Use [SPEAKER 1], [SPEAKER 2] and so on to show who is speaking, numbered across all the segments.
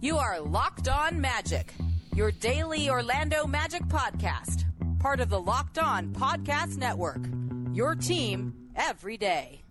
[SPEAKER 1] You are Locked On Magic, your daily Orlando Magic podcast, part of the Locked On Podcast Network. Your team every day.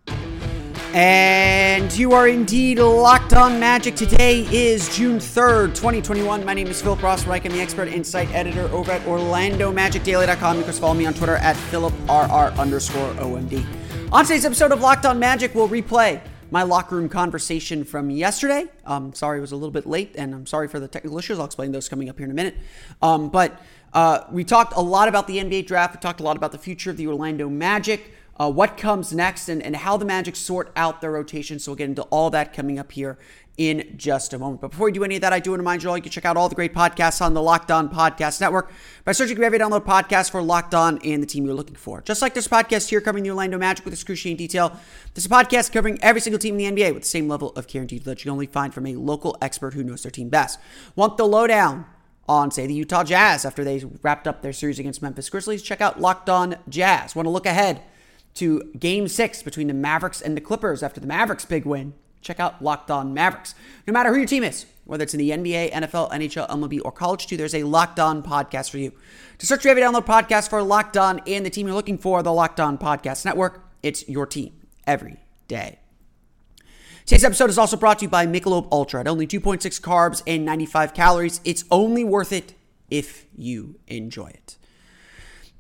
[SPEAKER 2] And you are indeed locked on magic. Today is June 3rd, 2021. My name is Philip Rossreich. I'm the expert insight editor over at OrlandoMagicDaily.com. You can follow me on Twitter at PhilipRR underscore OMD. On today's episode of Locked On Magic, we'll replay my locker room conversation from yesterday. Um, sorry it was a little bit late, and I'm sorry for the technical issues. I'll explain those coming up here in a minute. Um, but uh, we talked a lot about the NBA draft. We talked a lot about the future of the Orlando Magic uh, what comes next, and, and how the Magic sort out their rotation. So we'll get into all that coming up here in just a moment. But before we do any of that, I do want to remind you all you can check out all the great podcasts on the Locked On Podcast Network by searching for every download podcast for Locked On and the team you're looking for. Just like this podcast here covering the Orlando Magic with excruciating detail, this podcast covering every single team in the NBA with the same level of care and detail that you can only find from a local expert who knows their team best. Want the lowdown? On, say, the Utah Jazz after they wrapped up their series against Memphis Grizzlies, check out Locked On Jazz. Want to look ahead to game six between the Mavericks and the Clippers after the Mavericks' big win. Check out Locked On Mavericks. No matter who your team is, whether it's in the NBA, NFL, NHL, MLB, or college too, there's a Locked On podcast for you. To search your every download podcast for Locked On and the team you're looking for, the Locked On Podcast Network, it's your team every day. Today's episode is also brought to you by Michelob Ultra. At only 2.6 carbs and 95 calories, it's only worth it if you enjoy it.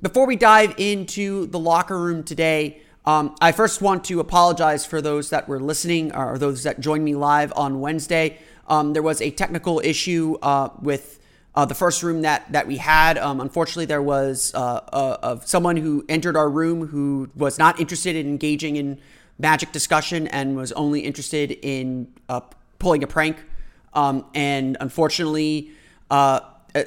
[SPEAKER 2] Before we dive into the locker room today, um, I first want to apologize for those that were listening or those that joined me live on Wednesday. Um, there was a technical issue uh, with uh, the first room that that we had. Um, unfortunately, there was uh, uh someone who entered our room who was not interested in engaging in magic discussion and was only interested in uh, pulling a prank. Um, and unfortunately, uh,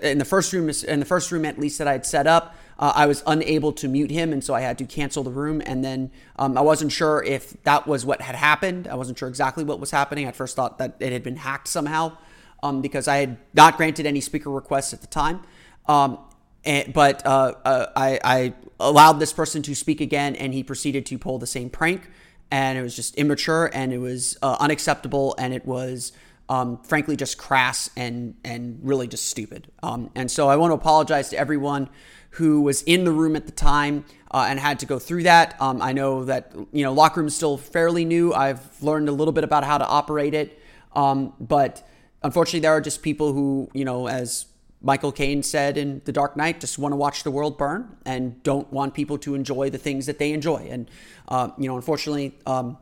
[SPEAKER 2] in the first room, in the first room at least that I had set up uh, I was unable to mute him, and so I had to cancel the room. And then um, I wasn't sure if that was what had happened. I wasn't sure exactly what was happening. I first thought that it had been hacked somehow um, because I had not granted any speaker requests at the time. Um, and, but uh, uh, I, I allowed this person to speak again, and he proceeded to pull the same prank. And it was just immature, and it was uh, unacceptable, and it was. Um, frankly, just crass and and really just stupid. Um, and so I want to apologize to everyone who was in the room at the time uh, and had to go through that. Um, I know that you know locker room is still fairly new. I've learned a little bit about how to operate it, um, but unfortunately, there are just people who you know, as Michael Caine said in The Dark Knight, just want to watch the world burn and don't want people to enjoy the things that they enjoy. And uh, you know, unfortunately. Um,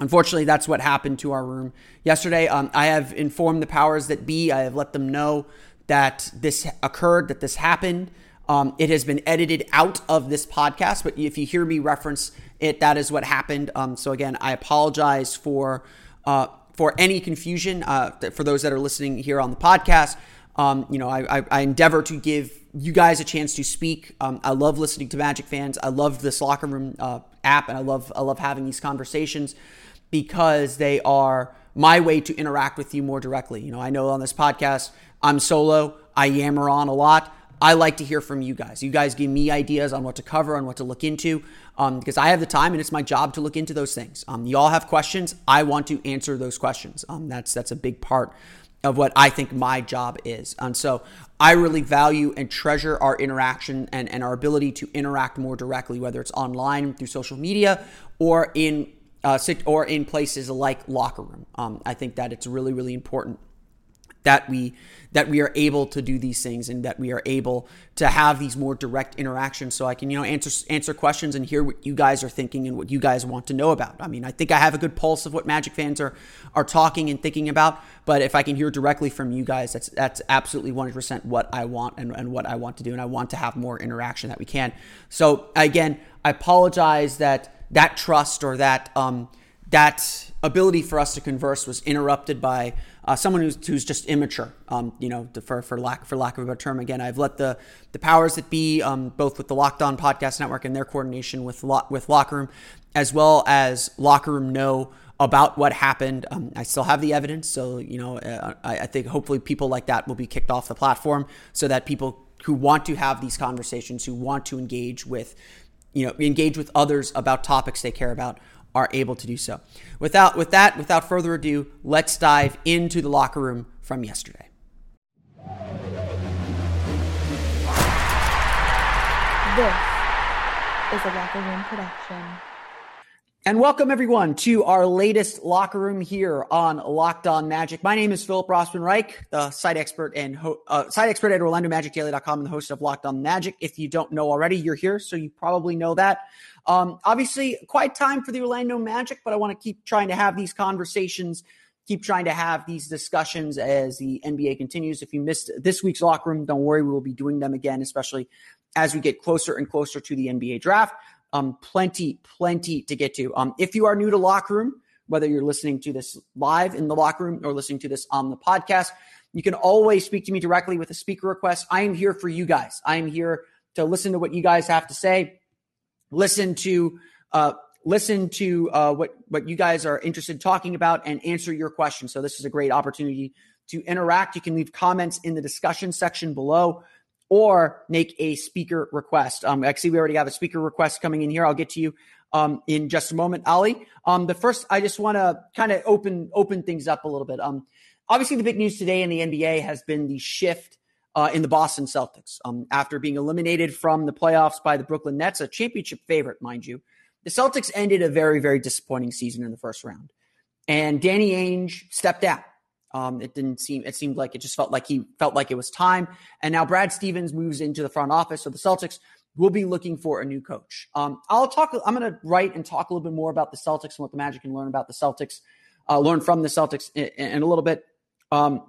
[SPEAKER 2] Unfortunately, that's what happened to our room yesterday. Um, I have informed the powers that be. I have let them know that this occurred, that this happened. Um, it has been edited out of this podcast, but if you hear me reference it, that is what happened. Um, so again, I apologize for uh, for any confusion uh, for those that are listening here on the podcast. Um, you know, I, I, I, endeavor to give you guys a chance to speak. Um, I love listening to Magic fans. I love this locker room uh, app, and I love I love having these conversations because they are my way to interact with you more directly. You know, I know on this podcast I'm solo. I yammer on a lot. I like to hear from you guys. You guys give me ideas on what to cover, on what to look into, um, because I have the time and it's my job to look into those things. Um, you all have questions. I want to answer those questions. Um, that's that's a big part of what I think my job is. And so I really value and treasure our interaction and, and our ability to interact more directly, whether it's online through social media or in uh, or in places like locker room. Um, I think that it's really really important that we that we are able to do these things and that we are able to have these more direct interactions so I can you know answer answer questions and hear what you guys are thinking and what you guys want to know about. I mean, I think I have a good pulse of what Magic fans are are talking and thinking about, but if I can hear directly from you guys, that's that's absolutely 100% what I want and, and what I want to do and I want to have more interaction that we can. So again, I apologize that that trust or that um that ability for us to converse was interrupted by uh, someone who's, who's just immature. Um, you know, for, for lack for lack of a better term. Again, I've let the the powers that be, um, both with the Locked On Podcast Network and their coordination with lo- with Locker Room, as well as Locker Room, know about what happened. Um, I still have the evidence, so you know, uh, I, I think hopefully people like that will be kicked off the platform, so that people who want to have these conversations, who want to engage with, you know, engage with others about topics they care about, are able to do so. Without with that, without further ado, let's dive into the locker room from yesterday.
[SPEAKER 3] This is a locker room production.
[SPEAKER 2] And welcome everyone to our latest locker room here on Locked On Magic. My name is Philip Rossman Reich, the site expert and ho- uh, site expert at OrlandoMagicDaily.com and the host of Locked On Magic. If you don't know already, you're here, so you probably know that. Um, obviously, quite time for the Orlando Magic, but I want to keep trying to have these conversations, keep trying to have these discussions as the NBA continues. If you missed this week's locker room, don't worry, we will be doing them again, especially as we get closer and closer to the NBA draft. Um, plenty, plenty to get to. Um, if you are new to Locker Room, whether you're listening to this live in the locker room or listening to this on the podcast, you can always speak to me directly with a speaker request. I am here for you guys. I am here to listen to what you guys have to say, listen to uh, listen to uh, what what you guys are interested in talking about, and answer your questions. So this is a great opportunity to interact. You can leave comments in the discussion section below or make a speaker request. Um, actually, we already have a speaker request coming in here. I'll get to you um, in just a moment, Ali. Um, the first, I just want to kind of open open things up a little bit. Um, obviously, the big news today in the NBA has been the shift uh, in the Boston Celtics um, after being eliminated from the playoffs by the Brooklyn Nets, a championship favorite, mind you. The Celtics ended a very, very disappointing season in the first round, and Danny Ainge stepped down. Um, it didn't seem. It seemed like it just felt like he felt like it was time. And now Brad Stevens moves into the front office, so the Celtics will be looking for a new coach. Um, I'll talk. I'm going to write and talk a little bit more about the Celtics and what the Magic can learn about the Celtics, uh, learn from the Celtics in, in a little bit. Um,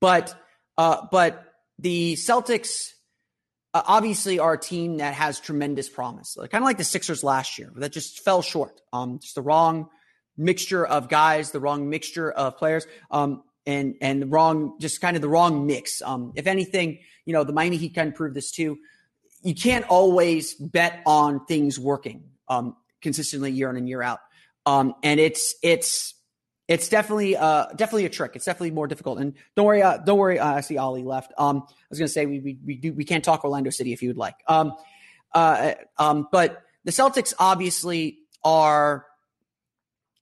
[SPEAKER 2] but uh, but the Celtics uh, obviously are a team that has tremendous promise, kind of like the Sixers last year, that just fell short. Um, just the wrong mixture of guys, the wrong mixture of players, um, and and the wrong, just kind of the wrong mix. Um, if anything, you know, the Miami Heat can prove this too. You can't always bet on things working um, consistently year in and year out, um, and it's it's it's definitely uh definitely a trick. It's definitely more difficult. And don't worry, uh, don't worry. Uh, I see Ollie left. Um, I was gonna say we we we do we can't talk Orlando City if you would like. Um, uh, um, but the Celtics obviously are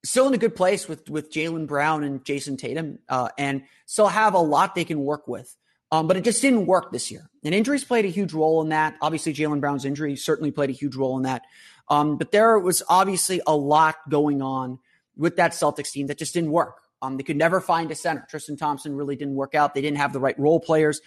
[SPEAKER 2] still in a good place with with Jaylen Brown and Jayson Tatum, uh, and still have a lot they can work with. Um, but it just didn't work this year, and injuries played a huge role in that. Obviously, Jaylen Brown's injury certainly played a huge role in that. Um, but there was obviously a lot going on with that Celtics team that just didn't work. Um, they could never find a center. Tristan Thompson really didn't work out. They didn't have the right role players,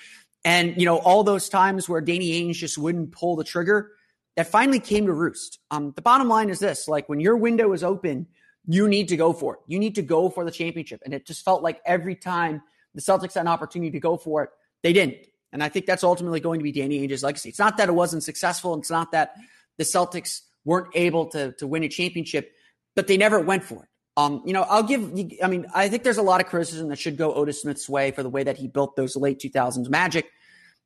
[SPEAKER 2] and you know all those times where Danny Ainge just wouldn't pull the trigger, that finally came to roost. Um, the bottom line is this: like when your window is open you need to go for it. You need to go for the championship. And it just felt like every time the Celtics had an opportunity to go for it, they didn't. And I think that's ultimately going to be Danny Ainge's legacy. It's not that it wasn't successful. It's not that the Celtics weren't able to, to win a championship, but they never went for it. Um, you know, I'll give, I mean, I think there's a lot of criticism that should go Otis Smith's way for the way that he built those late 2000s Magic,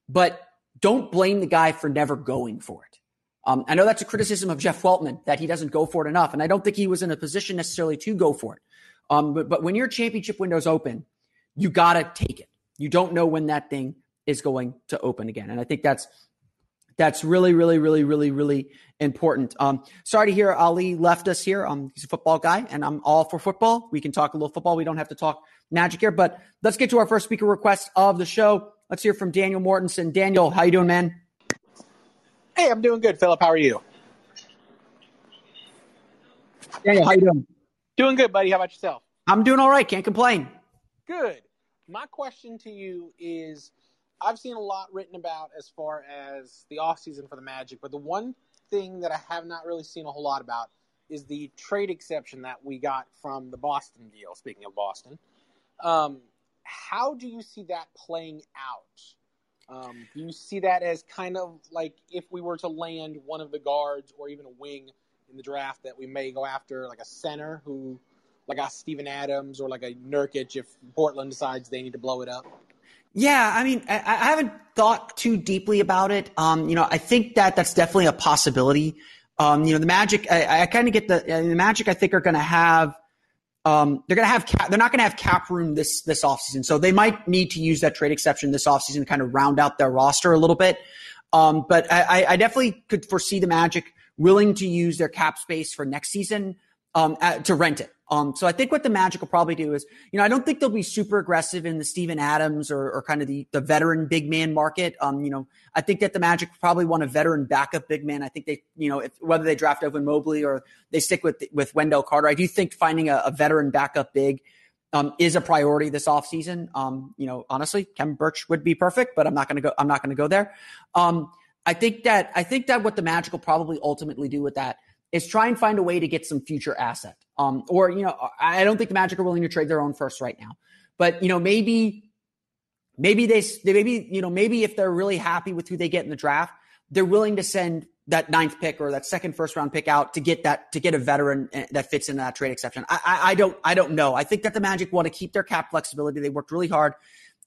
[SPEAKER 2] but don't blame the guy for never going for it. Um, I know that's a criticism of Jeff Weltman that he doesn't go for it enough, and I don't think he was in a position necessarily to go for it. Um, but, but when your championship window's open, you got to take it. You don't know when that thing is going to open again, and I think that's that's really, really, really, really, really important. Um, sorry to hear Ali left us here. Um, he's a football guy, and I'm all for football. We can talk a little football. We don't have to talk magic here, but let's get to our first speaker request of the show. Let's hear from Daniel Mortensen. Daniel, how you doing, man?
[SPEAKER 4] Hey, I'm doing good, Philip. How are you?
[SPEAKER 2] Daniel, how you doing?
[SPEAKER 4] Doing good, buddy. How about yourself?
[SPEAKER 2] I'm doing all right. Can't complain.
[SPEAKER 4] Good. My question to you is I've seen a lot written about as far as the offseason for the Magic, but the one thing that I have not really seen a whole lot about is the trade exception that we got from the Boston deal. Speaking of Boston, um, how do you see that playing out? Um, do you see that as kind of like if we were to land one of the guards or even a wing in the draft that we may go after like a center who like a Steven Adams or like a Nurkic if Portland decides they need to blow it up?
[SPEAKER 2] Yeah, I mean, I, I haven't thought too deeply about it. Um, you know, I think that that's definitely a possibility. Um, you know, the Magic, I, I kind of get the the Magic. I think are going to have, um, they're going to have cap. They're not going to have cap room this this offseason, so they might need to use that trade exception this offseason to kind of round out their roster a little bit. Um, but I, I definitely could foresee the Magic willing to use their cap space for next season um, at, to rent it. Um, so I think what the Magic will probably do is, you know, I don't think they'll be super aggressive in the Steven Adams or, or kind of the, the veteran big man market. Um, you know, I think that the Magic probably want a veteran backup big man. I think they, you know, if, whether they draft Evan Mobley or they stick with with Wendell Carter, I do think finding a, a veteran backup big um, is a priority this offseason. Um, you know, honestly, Khem Birch would be perfect, but I'm not going to go. I'm not going to go there. Um, I think that I think that what the Magic will probably ultimately do with that is try and find a way to get some future asset. Um, or you know, I don't think the Magic are willing to trade their own first right now, but you know, maybe, maybe they, maybe you know, maybe if they're really happy with who they get in the draft, they're willing to send that ninth pick or that second first round pick out to get that to get a veteran eh, that fits into that trade exception. I, I, I don't I don't know. I think that the Magic want to keep their cap flexibility. They worked really hard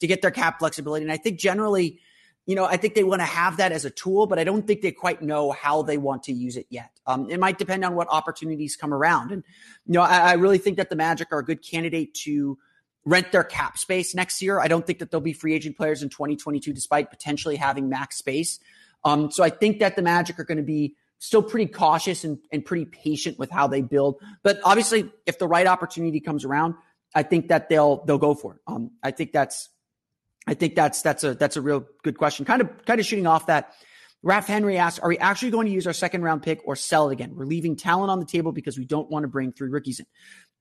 [SPEAKER 2] to get their cap flexibility, and I think generally you know, I think they want to have that as a tool, but I don't think they quite know how they want to use it yet. Um, it might depend on what opportunities come around. And, you know, I, I, really think that the Magic are a good candidate to rent their cap space next year. I don't think that they'll be free agent players in 2022, despite potentially having max space. Um, so I think that the Magic are going to be still pretty cautious and, and pretty patient with how they build. But obviously, if the right opportunity comes around, I think that they'll they'll go for it. Um, I think that's I think that's that's a that's a real good question. Kind of kind of shooting off that. Raf Henry asks, are we actually going to use our second round pick or sell it again? We're leaving talent on the table because we don't want to bring three rookies in.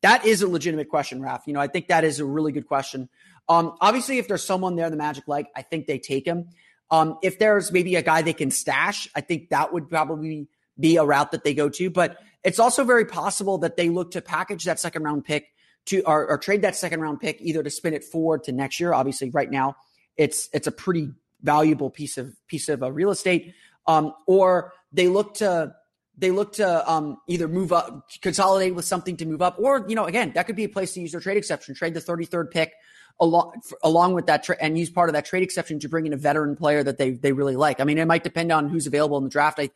[SPEAKER 2] That is a legitimate question, Raf. You know, I think that is a really good question. Um, obviously, if there's someone there the Magic like, I think they take him. Um, if there's maybe a guy they can stash, I think that would probably be a route that they go to. But it's also very possible that they look to package that second round pick to or, or trade that second round pick either to spin it forward to next year. Obviously, right now it's it's a pretty valuable piece of piece of uh, real estate, um, or they look to they look to um, either move up, consolidate with something to move up, or you know, again, that could be a place to use their trade exception, trade the 33rd pick along along with that tra- and use part of that trade exception to bring in a veteran player that they they really like. I mean, it might depend on who's available in the draft. I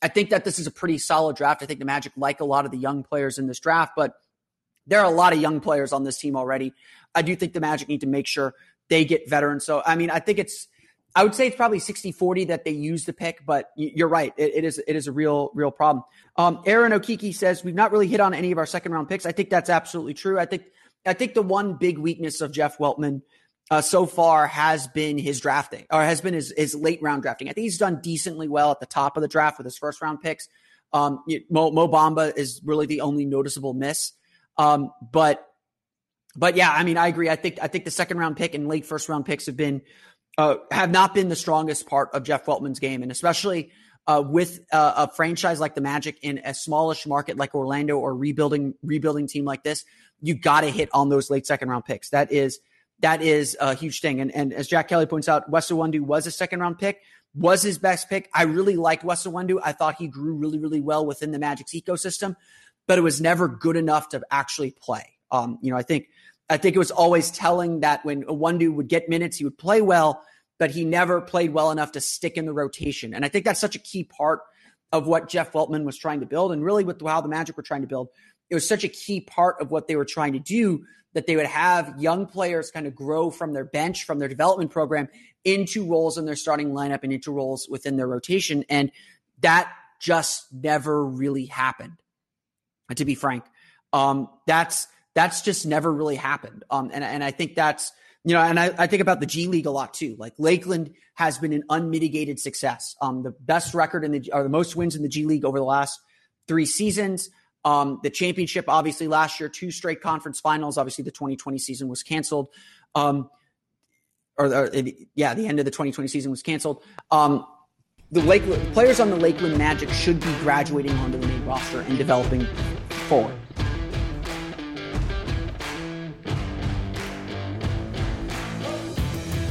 [SPEAKER 2] I think that this is a pretty solid draft. I think the Magic like a lot of the young players in this draft, but there are a lot of young players on this team already. I do think the Magic need to make sure they get veterans. So, I mean, I think it's, I would say it's probably 60 40 that they use the pick, but you're right. It, it is it is a real, real problem. Um, Aaron Okiki says, We've not really hit on any of our second round picks. I think that's absolutely true. I think, I think the one big weakness of Jeff Weltman uh, so far has been his drafting or has been his, his late round drafting. I think he's done decently well at the top of the draft with his first round picks. Um, Mo, Mo Bamba is really the only noticeable miss. Um, but but yeah, I mean, I agree. I think I think the second round pick and late first round picks have been uh, have not been the strongest part of Jeff Weltman's game, and especially uh, with uh, a franchise like the Magic in a smallish market like Orlando or rebuilding rebuilding team like this, you got to hit on those late second round picks. That is that is a huge thing. And and as Jack Kelly points out, Wes Iwundu was a second round pick, was his best pick. I really liked Wes Iwundu. I thought he grew really really well within the Magic's ecosystem but it was never good enough to actually play. Um, you know, I think I think it was always telling that when Iwundu would get minutes, he would play well, but he never played well enough to stick in the rotation. And I think that's such a key part of what Jeff Weltman was trying to build, and really with how the Magic were trying to build. It was such a key part of what they were trying to do that they would have young players kind of grow from their bench, from their development program into roles in their starting lineup and into roles within their rotation. And that just never really happened to be frank. Um, that's that's just never really happened. Um, and and I think that's you know, and I, I think about the G League a lot too. Like Lakeland has been an unmitigated success. Um, the best record in the or the most wins in the G League over the last three seasons. Um, the championship, obviously, last year, two straight conference finals. Obviously, the 2020 season was canceled. Um, or, or yeah, the end of the 2020 season was canceled. Um, the Lakeland players on the Lakeland Magic should be graduating onto the main roster and developing forward.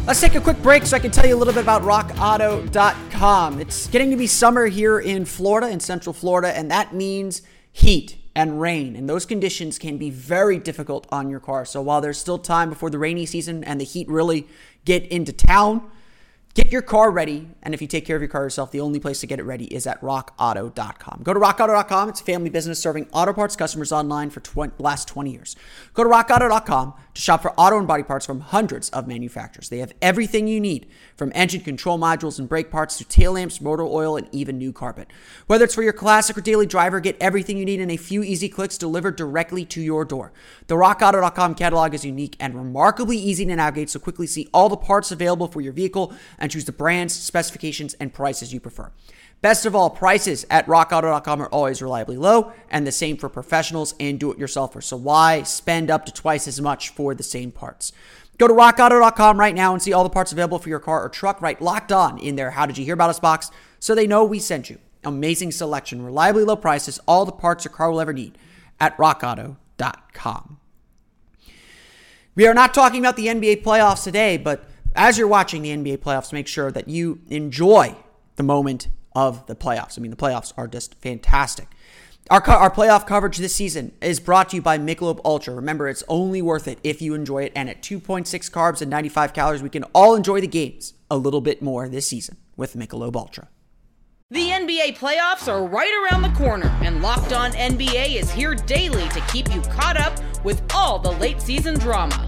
[SPEAKER 2] Let's take a quick break so I can tell you a little bit about rockauto.com. It's getting to be summer here in Florida, in Central Florida, and that means heat and rain, and those conditions can be very difficult on your car. So while there's still time before the rainy season and the heat really get into town, Get your car ready, and if you take care of your car yourself, the only place to get it ready is at rockauto.com. Go to rockauto.com. It's a family business serving auto parts customers online for the last 20 years. Go to rockauto.com to shop for auto and body parts from hundreds of manufacturers. They have everything you need, from engine control modules and brake parts to tail lamps, motor oil, and even new carpet. Whether it's for your classic or daily driver, get everything you need in a few easy clicks delivered directly to your door. The rockauto.com catalog is unique and remarkably easy to navigate, so quickly see all the parts available for your vehicle and and choose the brands, specifications, and prices you prefer. Best of all, prices at rockauto.com are always reliably low, and the same for professionals and do it yourselfers. So, why spend up to twice as much for the same parts? Go to rockauto.com right now and see all the parts available for your car or truck right locked on in there. How did you hear about us box? So they know we sent you. Amazing selection, reliably low prices, all the parts your car will ever need at rockauto.com. We are not talking about the NBA playoffs today, but as you're watching the NBA playoffs, make sure that you enjoy the moment of the playoffs. I mean, the playoffs are just fantastic. Our, co- our playoff coverage this season is brought to you by Michelob Ultra. Remember, it's only worth it if you enjoy it. And at 2.6 carbs and 95 calories, we can all enjoy the games a little bit more this season with Michelob Ultra.
[SPEAKER 1] The NBA playoffs are right around the corner, and Locked On NBA is here daily to keep you caught up with all the late season drama.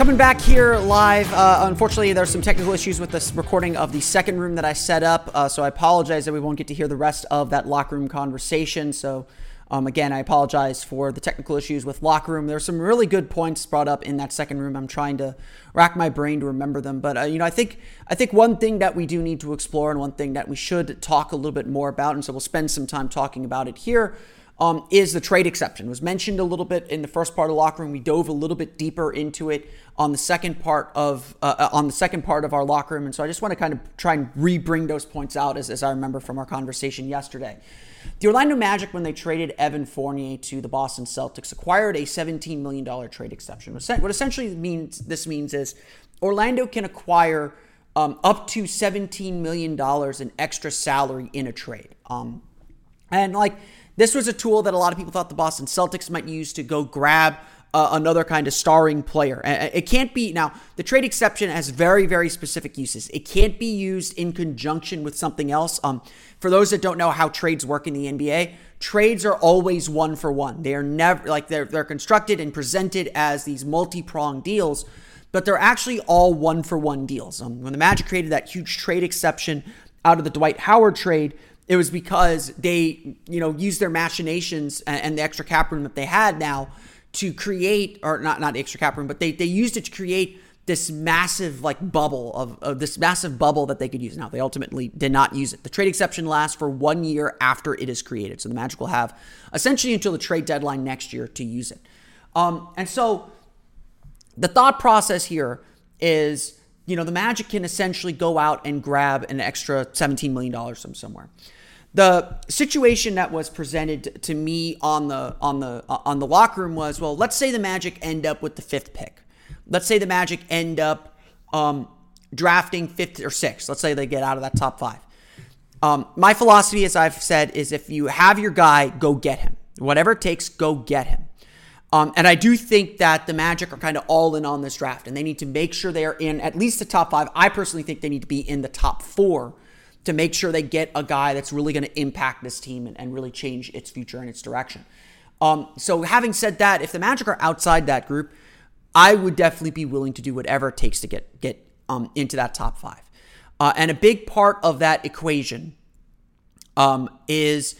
[SPEAKER 2] Coming back here live. Uh, unfortunately, there's some technical issues with this recording of the second room that I set up, uh, so I apologize that we won't get to hear the rest of that locker room conversation. So, um, again, I apologize for the technical issues with locker room. There's some really good points brought up in that second room. I'm trying to rack my brain to remember them, but uh, you know, I think I think one thing that we do need to explore and one thing that we should talk a little bit more about, and so we'll spend some time talking about it here um, is the trade exception. It was mentioned a little bit in the first part of locker room. We dove a little bit deeper into it on the second part of uh, uh on the second part of our locker room, and so I just want to kind of try and re-bring those points out as, as I remember from our conversation yesterday. The Orlando Magic, when they traded Evan Fournier to the Boston Celtics, acquired a $17 million trade exception. What essentially means this means is Orlando can acquire um, up to $17 million in extra salary in a trade. Um, and like this was a tool that a lot of people thought the Boston Celtics might use to go grab uh, another kind of starring player. It can't be now. The trade exception has very, very specific uses. It can't be used in conjunction with something else. Um, for those that don't know how trades work in the NBA, trades are always one for one. They are never like they're they're constructed and presented as these multi-pronged deals, but they're actually all one for one deals. Um, when the Magic created that huge trade exception out of the Dwight Howard trade, it was because they, you know, used their machinations and the extra cap room that they had now to create, or not not extra cap room, but they they used it to create this massive like bubble of, of this massive bubble that they could use. Now they ultimately did not use it. The trade exception lasts for one year after it is created, so the Magic will have essentially until the trade deadline next year to use it. Um, and so the thought process here is, you know, the Magic can essentially go out and grab an extra $17 million from somewhere the situation that was presented to me on the on the on the locker room was well let's say the magic end up with the fifth pick. Let's say the magic end up um, drafting fifth or sixth. Let's say they get out of that top five. Um, my philosophy as i've said is if you have your guy go get him. Whatever it takes go get him. Um, and I do think that the Magic are kind of all in on this draft, and they need to make sure they are in at least the top five. I personally think they need to be in the top four to make sure they get a guy that's really going to impact this team and, and, really change its future and its direction. Um, so, having said that, if the Magic are outside that group, I would definitely be willing to do whatever it takes to get get um, into that top five. Uh, and a big part of that equation um, is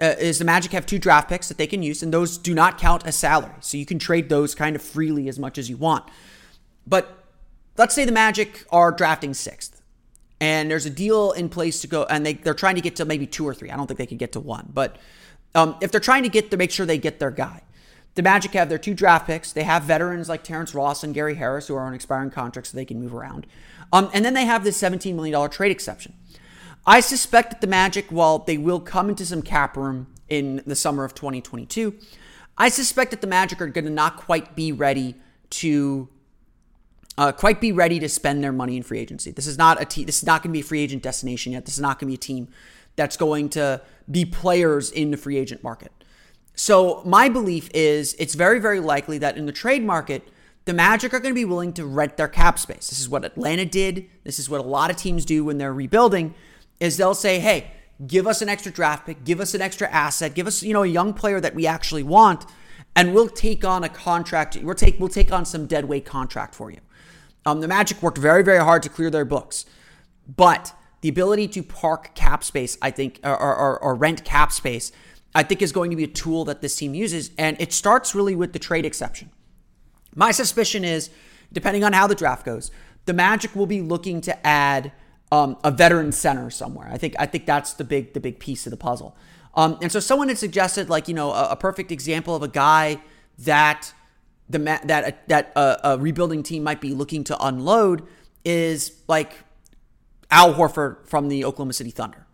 [SPEAKER 2] uh, is the Magic have two draft picks that they can use, and those do not count as salary, so you can trade those kind of freely as much as you want. But let's say the Magic are drafting sixth and there's a deal in place to go, and they they're trying to get to maybe two or three. I don't think they could get to one, but um, if they're trying to get to make sure they get their guy. The Magic have their two draft picks. They have veterans like Terrence Ross and Gary Harris who are on expiring contracts so they can move around. Um, and then they have this $17 million trade exception. I suspect that the Magic, while they will come into some cap room in the summer of 2022, I suspect that the Magic are going to not quite be ready to uh, quite be ready to spend their money in free agency. This is not a team. This is not going to be a free agent destination yet. This is not going to be a team that's going to be players in the free agent market. So my belief is it's very very likely that in the trade market, the Magic are going to be willing to rent their cap space. This is what Atlanta did. This is what a lot of teams do when they're rebuilding. Is they'll say, hey give us an extra draft pick, give us an extra asset, give us, you know, a young player that we actually want, and we'll take on a contract. We'll take we'll take on some dead weight contract for you. Um, the Magic worked very, very hard to clear their books, but the ability to park cap space, I think, or, or, or rent cap space, I think is going to be a tool that this team uses, and it starts really with the trade exception. My suspicion is, depending on how the draft goes, the Magic will be looking to add um, a veteran center somewhere. I think I think that's the big the big piece of the puzzle. Um, and so someone had suggested like you know a, a perfect example of a guy that the that uh, that a, a rebuilding team might be looking to unload is like Al Horford from the Oklahoma City Thunder.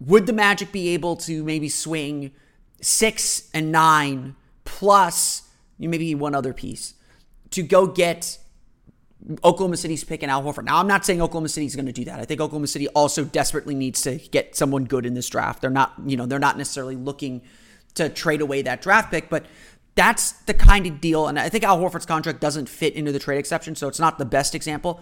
[SPEAKER 2] Would the Magic be able to maybe swing six and nine plus maybe one other piece to go get Oklahoma City's picking Al Horford. Now, I'm not saying Oklahoma City's going to do that. I think Oklahoma City also desperately needs to get someone good in this draft. They're not, you know, they're not necessarily looking to trade away that draft pick, but that's the kind of deal. And I think Al Horford's contract doesn't fit into the trade exception, so it's not the best example.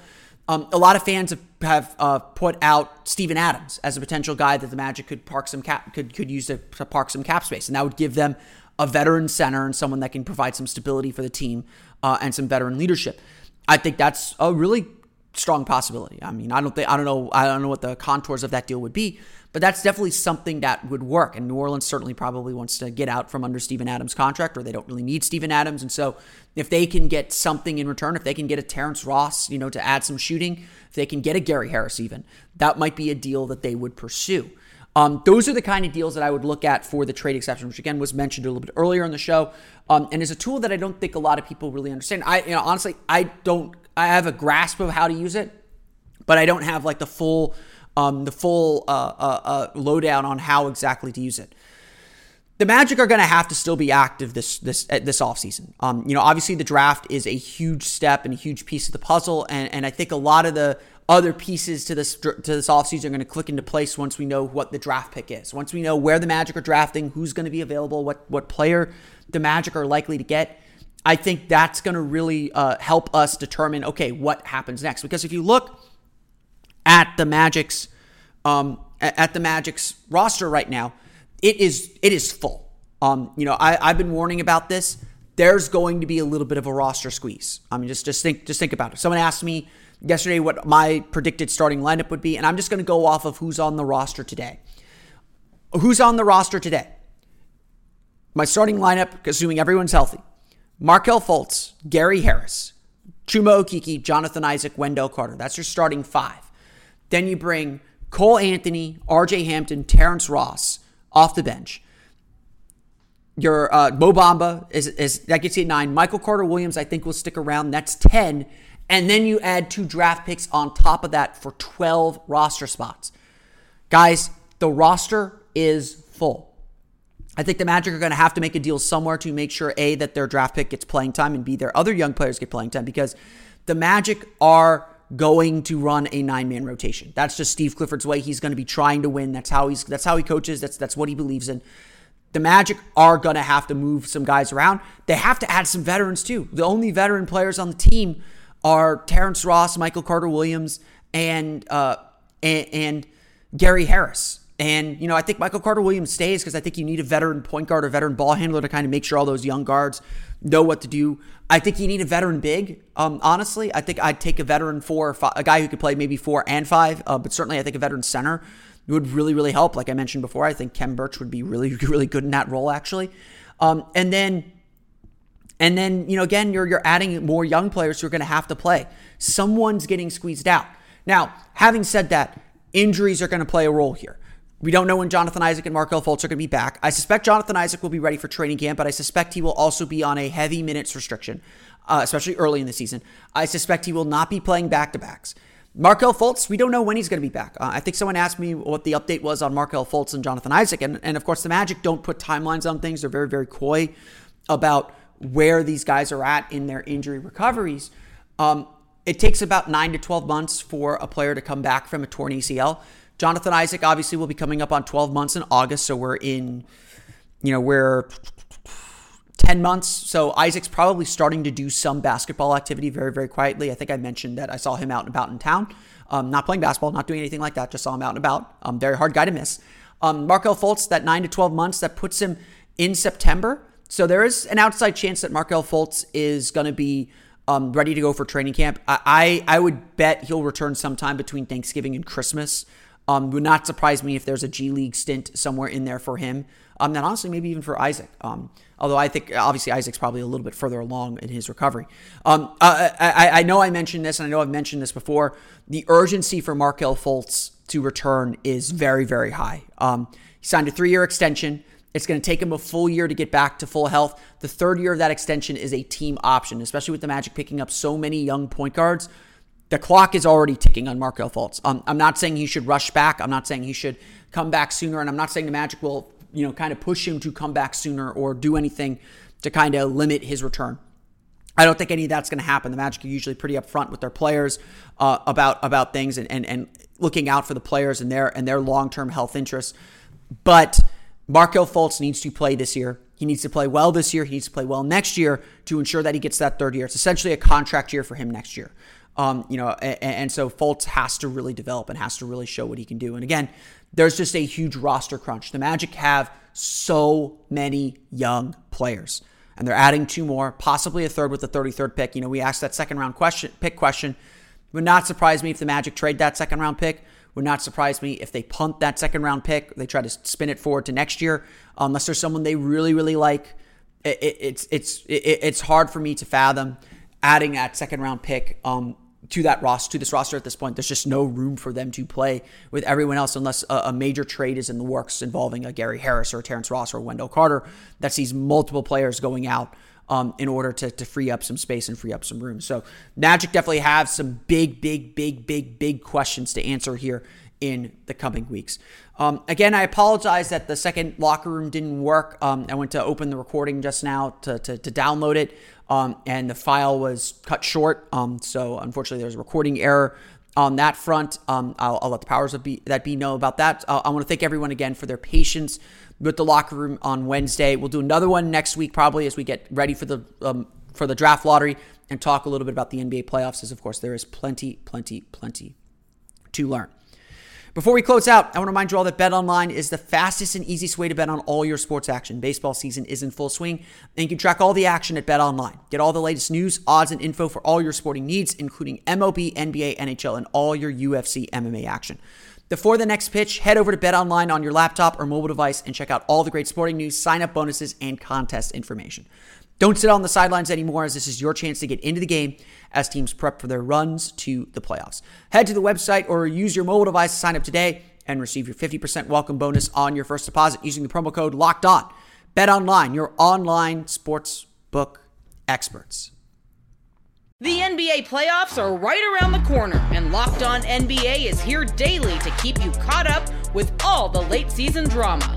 [SPEAKER 2] Um, a lot of fans have, have uh, put out Steven Adams as a potential guy that the Magic could park some cap could could use to, to park some cap space, and that would give them a veteran center and someone that can provide some stability for the team uh, and some veteran leadership. I think that's a really strong possibility. I mean, I don't think I don't know I don't know what the contours of that deal would be, but that's definitely something that would work. And New Orleans certainly probably wants to get out from under Steven Adams' contract, or they don't really need Steven Adams. And so, if they can get something in return, if they can get a Terrence Ross, you know, to add some shooting, if they can get a Gary Harris, even that might be a deal that they would pursue. Um, those are the kind of deals that I would look at for the trade exception, which again was mentioned a little bit earlier in the show, um, and is a tool that I don't think a lot of people really understand. I, you know, honestly, I don't. I have a grasp of how to use it, but I don't have like the full, um, the full uh, uh, uh, lowdown on how exactly to use it. The Magic are going to have to still be active this this this offseason. Um, you know, obviously the draft is a huge step and a huge piece of the puzzle, and and I think a lot of the other pieces to this to this offseason are going to click into place once we know what the draft pick is. Once we know where the Magic are drafting, who's going to be available, what what player the Magic are likely to get. I think that's going to really uh, help us determine okay what happens next. Because if you look at the Magic's um, at the Magic's roster right now, it is it is full. Um, you know, I, I've been warning about this. There's going to be a little bit of a roster squeeze. I mean, just just think just think about it. Someone asked me yesterday what my predicted starting lineup would be, and I'm just going to go off of who's on the roster today. Who's on the roster today? My starting lineup, assuming everyone's healthy: Markelle Fultz, Gary Harris, Chuma Okeke, Jonathan Isaac, Wendell Carter. That's your starting five. Then you bring Cole Anthony, R.J. Hampton, Terrence Ross off the bench. Your uh, Mo Bamba is, is that gets you at nine. Michael Carter Williams, I think, will stick around. That's ten. And then you add two draft picks on top of that for 12 roster spots. Guys, the roster is full. I think the Magic are going to have to make a deal somewhere to make sure A, that their draft pick gets playing time, and B, their other young players get playing time because the Magic are going to run a nine-man rotation. That's just Steve Clifford's way. He's going to be trying to win. That's how he's that's how he coaches. That's that's what he believes in. The Magic are going to have to move some guys around. They have to add some veterans too. The only veteran players on the team are Terrence Ross, Michael Carter Williams, and uh, and, and Gary Harris. And, you know, I think Michael Carter Williams stays because I think you need a veteran point guard or veteran ball handler to kind of make sure all those young guards know what to do. I think you need a veteran big. Um, honestly, I think I'd take a veteran four, five, a guy who could play maybe four and five, uh, but certainly I think a veteran center would really, really help. Like I mentioned before, I think Khem Birch would be really, really good in that role, actually. Um, and then and then, you know, again, you're you're adding more young players who are going to have to play. Someone's getting squeezed out. Now, having said that, injuries are going to play a role here. We don't know when Jonathan Isaac and Markelle Fultz are going to be back. I suspect Jonathan Isaac will be ready for training camp, but I suspect he will also be on a heavy minutes restriction, uh, especially early in the season. I suspect he will not be playing back to backs. Markelle Fultz, we don't know when he's going to be back. Uh, I think someone asked me what the update was on Markelle Fultz and Jonathan Isaac. And, and of course, the Magic don't put timelines on things. They're very, very coy about where these guys are at in their injury recoveries. Um, it takes about nine to 12 months for a player to come back from a torn ACL. Jonathan Isaac obviously will be coming up on 12 months in August. So we're in, you know, we're 10 months. So Isaac's probably starting to do some basketball activity very, very quietly. I think I mentioned that I saw him out and about in town, um, not playing basketball, not doing anything like that. Just saw him out and about. Um, very hard guy to miss. Um, Markelle Fultz, that 9 to 12 months, that puts him in September. So there is an outside chance that Markelle Fultz is going to be um, ready to go for training camp. I, I, I would bet he'll return sometime between Thanksgiving and Christmas. Um, would not surprise me if there's a G League stint somewhere in there for him. Um, and honestly, maybe even for Isaac. Um, although I think obviously Isaac's probably a little bit further along in his recovery. Um, uh, I, I, know I mentioned this, and I know I've mentioned this before. The urgency for Markelle Fultz to return is very, very high. Um, he signed a three-year extension. It's going to take him a full year to get back to full health. The third year of that extension is a team option, especially with the Magic picking up so many young point guards. The clock is already ticking on Markelle Fultz. Um, I'm not saying he should rush back. I'm not saying he should come back sooner, and I'm not saying the Magic will you know, kind of push him to come back sooner or do anything to kind of limit his return. I don't think any of that's going to happen. The Magic are usually pretty upfront with their players uh, about about things and, and and looking out for the players and their and their long term health interests. But Markelle Fultz needs to play this year. He needs to play well this year. He needs to play well next year to ensure that he gets that third year. It's essentially a contract year for him next year. Um, you know, and, and, so Fultz has to really develop and has to really show what he can do. And again, there's just a huge roster crunch. The Magic have so many young players, and they're adding two more, possibly a third with the 33rd pick. You know, we asked that second round question, pick question. Would not surprise me if the Magic trade that second round pick. Would not surprise me if they punt that second round pick. They try to spin it forward to next year, unless there's someone they really, really like. It, it, it's it's it, it's hard for me to fathom adding that second round pick um, to that roster to this roster at this point. There's just no room for them to play with everyone else unless a, a, major trade is in the works involving a Gary Harris or Terrence Ross or Wendell Carter that sees multiple players going out um, in order to, to free up some space and free up some room. So Magic definitely have some big, big, big, big, big questions to answer here in the coming weeks. Um, again, I apologize that the second locker room didn't work. Um, I went to open the recording just now to, to, to download it, um, and the file was cut short. Um, so unfortunately, there's a recording error on that front. Um, I'll, I'll, let the powers be, that be know about that. Uh, I want to thank everyone again for their patience with the locker room on Wednesday. We'll do another one next week, probably as we get ready for the um, for the draft lottery and talk a little bit about the NBA playoffs. As of course, there is plenty, plenty, plenty to learn. Before we close out, I want to remind you all that Bet Online is the fastest and easiest way to bet on all your sports action. Baseball season is in full swing, and you can track all the action at Bet Online. Get all the latest news, odds, and info for all your sporting needs, including MLB, NBA, NHL, and all your UFC MMA action. Before the next pitch, head over to Bet Online on your laptop or mobile device and check out all the great sporting news, sign up bonuses, and contest information. Don't sit on the sidelines anymore, as this is your chance to get into the game as teams prep for their runs to the playoffs. Head to the website or use your mobile device to sign up today and receive your 50% welcome bonus on your first deposit using the promo code LOCKED ON. Bet online, your online sports book experts.
[SPEAKER 1] The NBA playoffs are right around the corner, and Locked On NBA is here daily to keep you caught up with all the late season drama.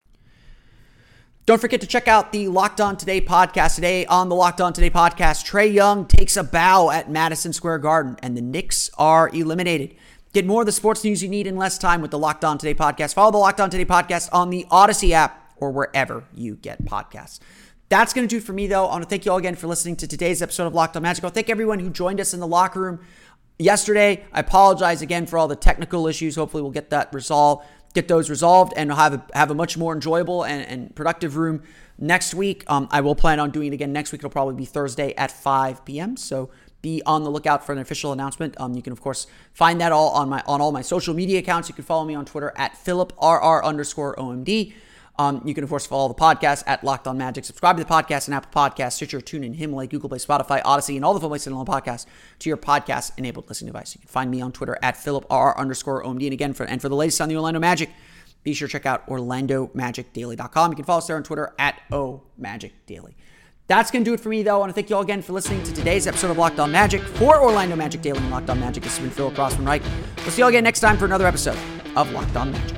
[SPEAKER 2] Don't forget to check out the Locked On Today podcast. Today on the Locked On Today podcast, Trae Young takes a bow at Madison Square Garden, and the Knicks are eliminated. Get more of the sports news you need in less time with the Locked On Today podcast. Follow the Locked On Today podcast on the Audacy app or wherever you get podcasts. That's going to do for me, though. I want to thank you all again for listening to today's episode of Locked On Magic. I thank everyone who joined us in the locker room yesterday. I apologize again for all the technical issues. Hopefully, we'll get that resolved get those resolved and have a, have a much more enjoyable and, and productive room next week. Um, I will plan on doing it again next week. It'll probably be Thursday at 5 p.m. So be on the lookout for an official announcement. Um, you can of course find that all on my on all my social media accounts. You can follow me on Twitter at PhilipRR underscore OMD. Um, you can, of course, follow the podcast at Locked On Magic. Subscribe to the podcast and Apple Podcasts, Stitcher, TuneIn, Himalaya, Google Play, Spotify, Audacy, and all the fun places on the podcast to your podcast-enabled listening device. You can find me on Twitter at PhilipRR underscore OMD. And again, for, and for the latest on the Orlando Magic, be sure to check out OrlandoMagicDaily.com. You can follow us there on Twitter at OMagicDaily. That's going to do it for me, though. I want to thank you all again for listening to today's episode of Locked On Magic. For Orlando Magic Daily and Locked On Magic, this has been Philip Rossman-Reich. We'll see you all again next time for another episode of Locked On Magic.